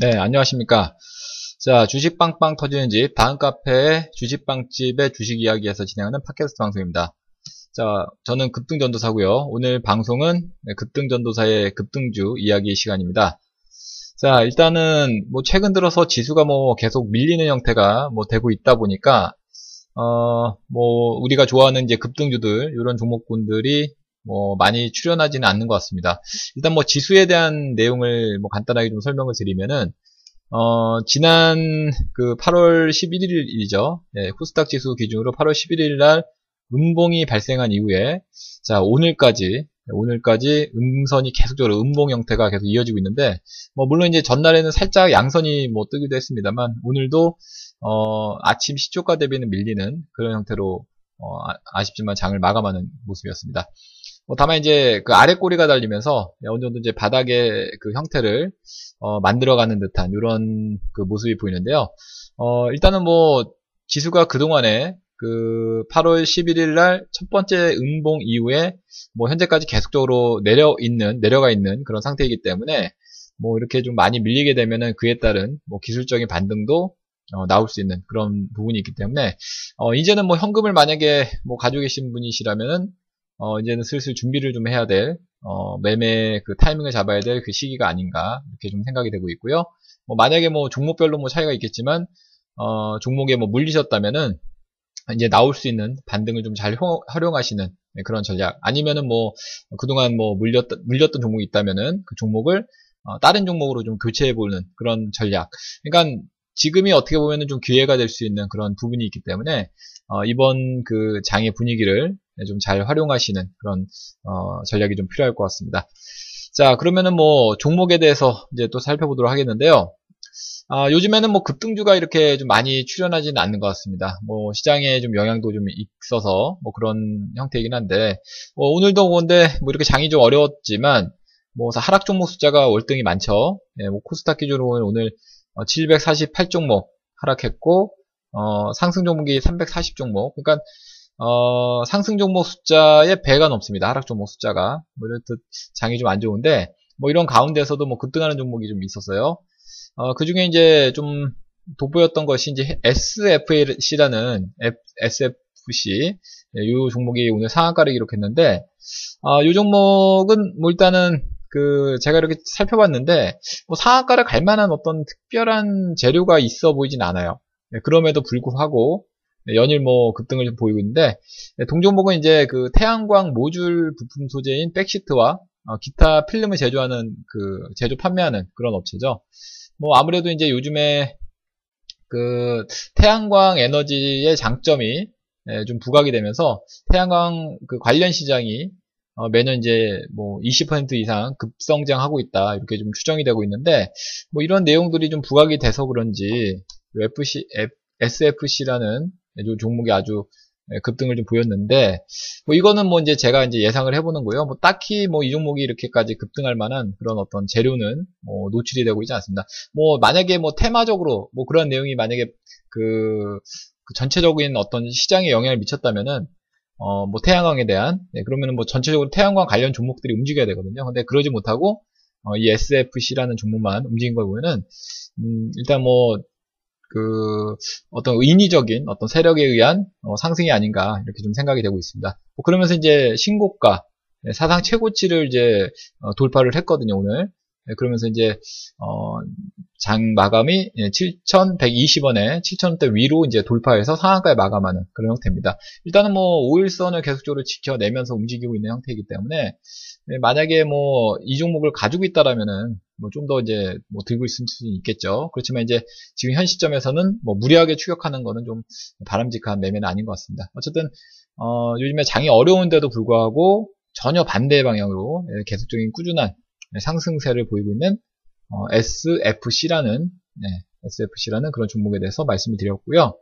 네, 안녕하십니까. 자, 주식 빵빵 터지는 집, 다음카페 주식 빵집의 주식 이야기에서 진행하는 팟캐스트 방송입니다. 자, 저는 급등전도사고요 오늘 방송은 네, 급등전도사의 급등주 이야기 시간입니다. 자, 일단은 뭐 최근 들어서 지수가 뭐 계속 밀리는 형태가 뭐 되고 있다 보니까 어, 뭐 우리가 좋아하는 이제 급등주들 이런 종목군들이 뭐 많이 출연하지는 않는 것 같습니다. 일단 뭐 지수에 대한 내용을 뭐 간단하게 좀 설명을 드리면은 어, 지난 그 8월 11일이죠. 네, 코스닥 지수 기준으로 8월 11일 날 음봉이 발생한 이후에 자, 오늘까지 오늘까지 음선이 계속적으로 음봉 형태가 계속 이어지고 있는데 뭐 물론 이제 전날에는 살짝 양선이 뭐 뜨기도 했습니다만 오늘도 어, 아침 시초가 대비는 밀리는 그런 형태로 어, 아, 쉽지만 장을 마감하는 모습이었습니다. 뭐 다만 이제 그 아래 꼬리가 달리면서 어느 정도 이제 바닥의 그 형태를 어, 만들어가는 듯한 이런 그 모습이 보이는데요. 어, 일단은 뭐 지수가 그동안에 그 8월 11일 날 첫 번째 음봉 이후에 뭐 현재까지 계속적으로 내려 있는 내려가 있는 그런 상태이기 때문에 뭐 이렇게 좀 많이 밀리게 되면은 그에 따른 뭐 기술적인 반등도 어, 나올 수 있는 그런 부분이 있기 때문에 어, 이제는 뭐 현금을 만약에 뭐 가지고 계신 분이시라면은 어, 이제는 슬슬 준비를 좀 해야 될, 어, 매매 그 타이밍을 잡아야 될 그 시기가 아닌가, 이렇게 좀 생각이 되고 있고요. 뭐, 만약에 뭐, 종목별로 뭐 차이가 있겠지만, 어, 종목에 뭐 물리셨다면은, 이제 나올 수 있는 반등을 좀 잘 활용하시는 네, 그런 전략. 아니면은 뭐, 그동안 뭐, 물렸던, 물렸던 종목이 있다면은, 그 종목을, 어, 다른 종목으로 좀 교체해 보는 그런 전략. 그러니까, 지금이 어떻게 보면은 좀 기회가 될 수 있는 그런 부분이 있기 때문에, 어, 이번 그 장의 분위기를 네, 좀 잘 활용하시는 그런 어, 전략이 좀 필요할 것 같습니다. 자 그러면은 뭐 종목에 대해서 이제 또 살펴보도록 하겠는데요. 아, 요즘에는 뭐 급등주가 이렇게 좀 많이 출연하지는 않는 것 같습니다. 뭐 시장에 좀 영향도 좀 있어서 뭐 그런 형태이긴 한데 뭐 오늘도 근데 뭐 이렇게 장이 좀 어려웠지만 뭐 하락 종목 숫자가 월등히 많죠. 네, 뭐 코스닥 기준으로 오늘 748 종목 어, 하락했고 어, 상승 종목이 340 종목. 그러니까 어, 상승 종목 숫자에 배가 넘습니다. 하락 종목 숫자가. 뭐 이렇듯 장이 좀 안 좋은데, 뭐 이런 가운데서도 뭐 급등하는 종목이 좀 있었어요. 어, 그 중에 이제 좀 돋보였던 것이 이제 SFC라는 SFC, 네, 이 종목이 오늘 상한가를 기록했는데, 어, 이 종목은 뭐 일단은 그 제가 이렇게 살펴봤는데, 뭐 상한가를 갈 만한 어떤 특별한 재료가 있어 보이진 않아요. 네, 그럼에도 불구하고, 네, 연일 뭐 급등을 보이고 있는데 네, 동종목은 이제 그 태양광 모듈 부품 소재인 백시트와 어, 기타 필름을 제조하는 그 제조 판매하는 그런 업체죠. 뭐 아무래도 이제 요즘에 그 태양광 에너지의 장점이 예, 좀 부각이 되면서 태양광 그 관련 시장이 어, 매년 이제 뭐 20% 이상 급성장하고 있다 이렇게 좀 추정이 되고 있는데 뭐 이런 내용들이 좀 부각이 돼서 그런지 FC, SFC라는 이 종목이 아주 예, 급등을 좀 보였는데 뭐 이거는 뭐 이제 제가 이제 예상을 해보는 거예요. 뭐 딱히 뭐 이 종목이 이렇게까지 급등할 만한 그런 어떤 재료는 뭐 노출이 되고 있지 않습니다. 뭐 만약에 뭐 테마적으로 뭐 그런 내용이 만약에 그, 그 전체적인 어떤 시장에 영향을 미쳤다면은 어 뭐 태양광에 대한 네, 그러면은 뭐 전체적으로 태양광 관련 종목들이 움직여야 되거든요. 근데 그러지 못하고 어, 이 SFC라는 종목만 움직인 걸 보면은 음, 일단 뭐 그 어떤 인위적인 어떤 세력에 의한 어, 상승이 아닌가 이렇게 좀 생각이 되고 있습니다. 뭐 그러면서 이제 신고가 네, 사상 최고치를 이제 어, 돌파를 했거든요 오늘. 네, 그러면서 이제 어, 장 마감이 7,120원에 7,000원대 위로 이제 돌파해서 상한가에 마감하는 그런 형태입니다. 일단은 뭐 5일선을 계속적으로 지켜내면서 움직이고 있는 형태이기 때문에 네, 만약에 뭐 이 종목을 가지고 있다라면은 뭐 좀 더 이제 뭐 들고 있을 수 있겠죠. 그렇지만 이제 지금 현 시점에서는 뭐 무리하게 추격하는 거는 좀 바람직한 매매는 아닌 것 같습니다. 어쨌든 어 요즘에 장이 어려운데도 불구하고 전혀 반대 방향으로 예, 계속적인 꾸준한 상승세를 보이고 있는 어 SFC라는 네, SFC라는 그런 종목에 대해서 말씀을 드렸고요.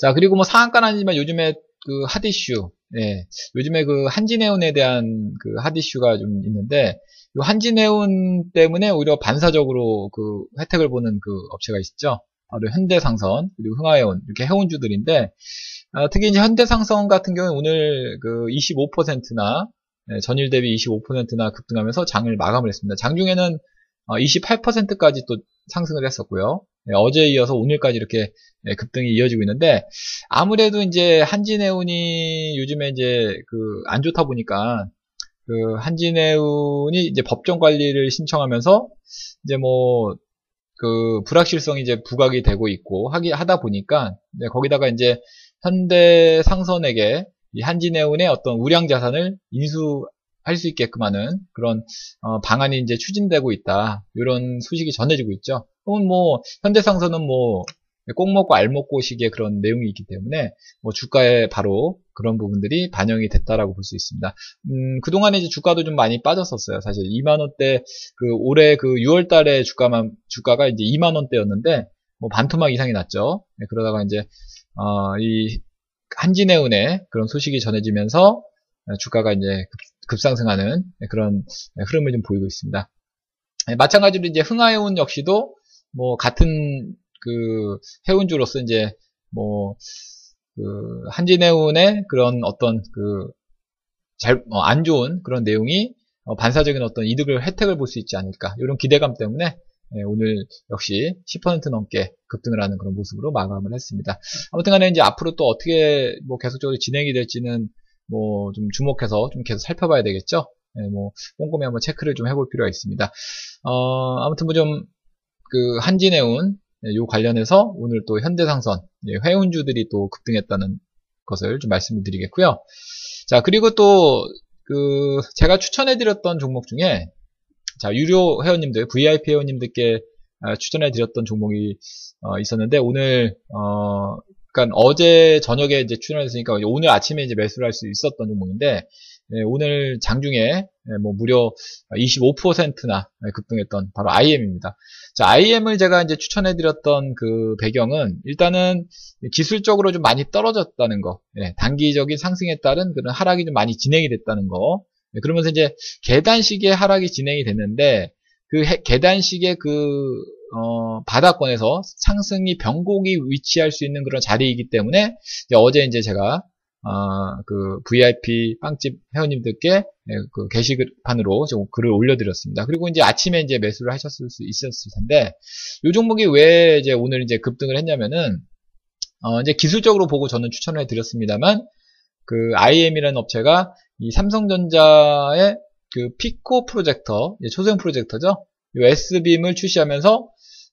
자 그리고 뭐 상한가는 아니지만 요즘에 그 핫이슈 네, 요즘에 그 한진해운에 대한 그 핫이슈가 좀 있는데, 이 한진해운 때문에 오히려 반사적으로 그 혜택을 보는 그 업체가 있죠. 바로 현대상선, 그리고 흥하해운, 이렇게 해운주들인데, 아, 특히 이제 현대상선 같은 경우는 오늘 그 25%나, 네, 전일 대비 25%나 급등하면서 장을 마감을 했습니다. 장중에는 28%까지 또 상승을 했었고요. 예, 어제에 이어서 오늘까지 이렇게 예, 급등이 이어지고 있는데 아무래도 이제 한진해운이 요즘에 이제 그 안 좋다 보니까 그 한진해운이 이제 법정 관리를 신청하면서 이제 뭐 그 불확실성이 이제 부각이 되고 있고 하기 하다 보니까 거기다가 이제 현대 상선에게 이 한진해운의 어떤 우량 자산을 인수 할 수 있게끔 하는 그런 어 방안이 이제 추진되고 있다. 이런 소식이 전해지고 있죠. 그럼 뭐 현대상선은 뭐 꼭 먹고 알 먹고 식의 그런 내용이 있기 때문에 뭐 주가에 바로 그런 부분들이 반영이 됐다라고 볼 수 있습니다. 음, 그동안에 이제 주가도 좀 많이 빠졌었어요. 사실 2만 원대 그 올해 그 6월 달에 주가만 주가가 이제 2만 원대였는데 뭐 반토막 이상이 났죠. 네, 그러다가 이제 어, 이 한진해운의 그런 소식이 전해지면서 주가가 이제 급, 상승하는 그런 흐름을 좀 보이고 있습니다. 네, 마찬가지로 이제 흥하해운 역시도 뭐 같은 그 해운주로서 이제 뭐 그 한진해운의 그런 어떤 그 잘, 어, 안 좋은 그런 내용이 어, 반사적인 어떤 이득을 혜택을 볼 수 있지 않을까 이런 기대감 때문에 예, 오늘 역시 10% 넘게 급등을 하는 그런 모습으로 마감을 했습니다. 아무튼 간에 이제 앞으로 또 어떻게 뭐 계속적으로 진행이 될지는 뭐 좀 주목해서 좀 계속 살펴봐야 되겠죠. 예, 뭐 꼼꼼히 한번 체크를 좀 해볼 필요가 있습니다. 어, 아무튼 뭐 좀 그 한진해운 예, 요 관련해서 오늘 또 현대상선 예, 회원주들이 또 급등했다는 것을 좀 말씀을 드리겠고요. 자 그리고 또 그 제가 추천해드렸던 종목 중에 자, 유료 회원님들, VIP 회원님들께 아, 추천해 드렸던 종목이 어, 있었는데 오늘 어, 그러니까 어제 저녁에 이제 출연했으니까 오늘 아침에 이제 매수를 할 수 있었던 종목인데 예, 오늘 장중에 예, 뭐 무려 25%나 급등했던 바로 IM입니다. 자, IM을 제가 이제 추천해 드렸던 그 배경은 일단은 기술적으로 좀 많이 떨어졌다는 거, 예, 단기적인 상승에 따른 그런 하락이 좀 많이 진행이 됐다는 거, 네, 그러면서 이제 계단식의 하락이 진행이 됐는데 그 계단식의 그 어, 바닥권에서 상승이 변곡이 위치할 수 있는 그런 자리이기 때문에 이제 어제 이제 제가 어, 그 VIP 빵집 회원님들께 네, 그 게시판으로 좀 글을 올려드렸습니다. 그리고 이제 아침에 이제 매수를 하셨을 수 있었을 텐데 이 종목이 왜 이제 오늘 이제 급등을 했냐면은 어, 이제 기술적으로 보고 저는 추천을 해드렸습니다만 그 IM이라는 업체가 이 삼성전자의 그 피코 프로젝터, 초소형 프로젝터죠. 이 S빔을 출시하면서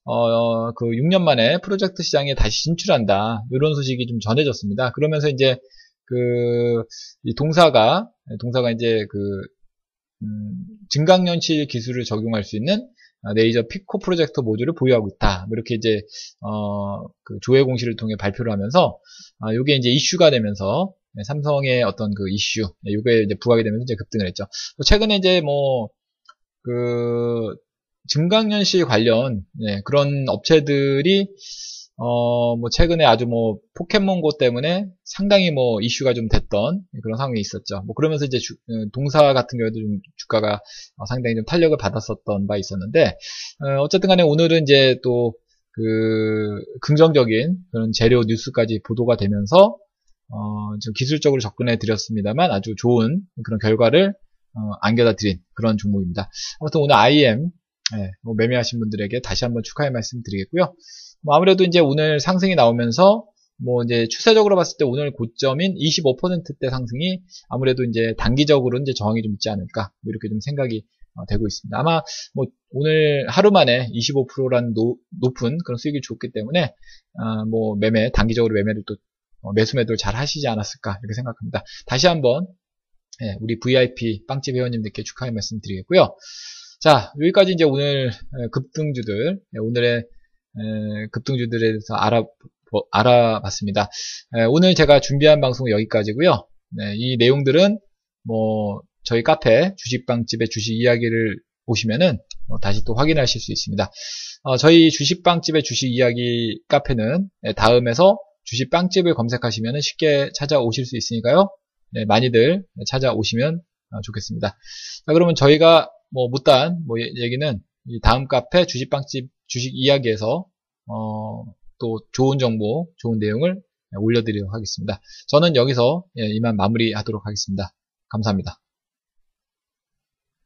어, 그 6년 만에 프로젝트 시장에 다시 진출한다. 이런 소식이 좀 전해졌습니다. 그러면서 이제 그 동사가 동사가 이제 그 음, 증강연실 기술을 적용할 수 있는 레이저 피코 프로젝터 모듈을 보유하고 있다. 뭐 이렇게 이제 어, 그 조회 공시를 통해 발표를 하면서 아, 이게 이제 이슈가 되면서 네, 삼성의 어떤 그 이슈, 이게 이제 부각이 되면서 이제 급등을 했죠. 최근에 이제 뭐, 그, 증강연시 관련, 네, 그런 업체들이, 어, 뭐, 최근에 아주 뭐, 포켓몬고 때문에 상당히 뭐, 이슈가 좀 됐던 그런 상황이 있었죠. 뭐, 그러면서 이제 주, 어, 동사 같은 경우에도 좀 주가가 상당히 좀 탄력을 받았었던 바 있었는데, 어, 쨌든 간에 오늘은 이제 또, 그, 긍정적인 그런 재료 뉴스까지 보도가 되면서, 어, 좀 기술적으로 접근해 드렸습니다만 아주 좋은 그런 결과를 어, 안겨다 드린 그런 종목입니다. 아무튼 오늘 IM 예, 뭐 매매하신 분들에게 다시 한번 축하의 말씀 드리겠고요. 뭐 아무래도 이제 오늘 상승이 나오면서 뭐 이제 추세적으로 봤을 때 오늘 고점인 25%대 상승이 아무래도 이제 단기적으로 이제 저항이 좀 있지 않을까 뭐 이렇게 좀 생각이 어, 되고 있습니다. 아마 뭐 오늘 하루 만에 25%라는 노, 높은 그런 수익이 줬기 때문에 어, 뭐 매매 단기적으로 매매를 또 어, 매수 매도를 잘 하시지 않았을까 이렇게 생각합니다. 다시 한번 예, 우리 VIP 빵집 회원님들께 축하의 말씀 드리겠고요. 자 여기까지 이제 오늘 급등주들 예, 오늘의 급등주들에 대해서 알아 알아봤습니다. 오늘 제가 준비한 방송은 여기까지고요. 네, 이 내용들은 뭐 저희 카페 주식빵집의 주식 이야기를 보시면은 어, 다시 또 확인하실 수 있습니다. 어, 저희 주식빵집의 주식 이야기 카페는 다음에서 주식 빵집을 검색하시면 쉽게 찾아오실 수 있으니까요. 네, 많이들 찾아오시면 어, 좋겠습니다. 자, 그러면 저희가 뭐 못단 뭐 얘기는 다음 카페 주식 빵집 주식 이야기에서 어, 또 좋은 정보, 좋은 내용을 올려드리도록 하겠습니다. 저는 여기서 예, 이만 마무리하도록 하겠습니다. 감사합니다.